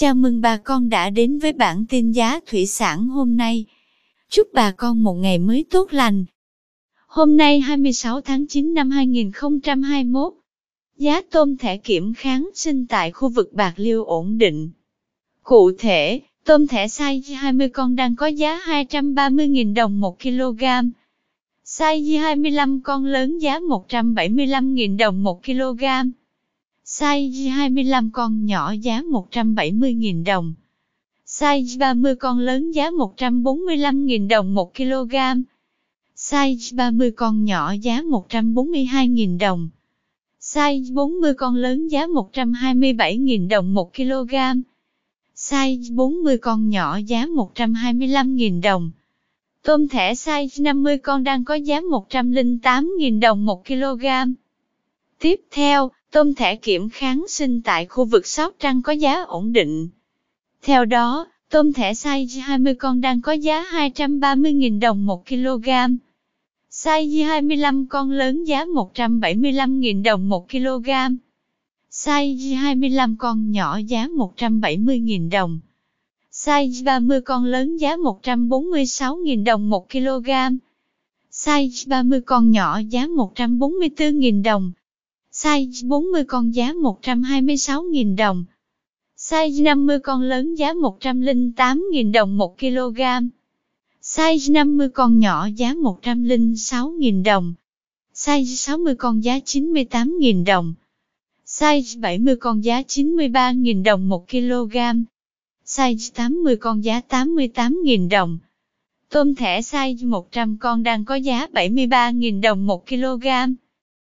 Chào mừng bà con đã đến với bản tin giá thủy sản hôm nay. Chúc bà con một ngày mới tốt lành. Hôm nay 26 tháng 9 năm 2021, giá tôm thẻ kiểm kháng sinh tại khu vực Bạc Liêu ổn định. Cụ thể, tôm thẻ size 20 con đang có giá 230.000 đồng 1 kg. Size 25 con lớn giá 175.000 đồng 1 kg. Size 25 con nhỏ giá 170.000 đồng. Size 30 con lớn giá 145.000 đồng 1 kg. Size 30 con nhỏ giá 142.000 đồng. Size 40 con lớn giá 127.000 đồng 1 kg. Size 40 con nhỏ giá 125.000 đồng. Tôm thẻ size 50 con đang có giá 108.000 đồng 1 kg. Tiếp theo, tôm thẻ kiểm kháng sinh tại khu vực Sóc Trăng có giá ổn định. Theo đó, tôm thẻ size 20 con đang có giá 230.000 đồng 1 kg. Size 25 con lớn giá 175.000 đồng 1 kg. Size 25 con nhỏ giá 170.000 đồng. Size 30 con lớn giá 146.000 đồng 1 kg. Size 30 con nhỏ giá 144.000 đồng. Size 40 con giá 126.000 đồng. Size 50 con lớn giá 108.000 đồng 1 kg. Size 50 con nhỏ giá 106.000 đồng. Size 60 con giá 98.000 đồng. Size 70 con giá 93.000 đồng 1 kg. Size 80 con giá 88.000 đồng. Tôm thẻ size 100 con đang có giá 73.000 đồng 1 kg.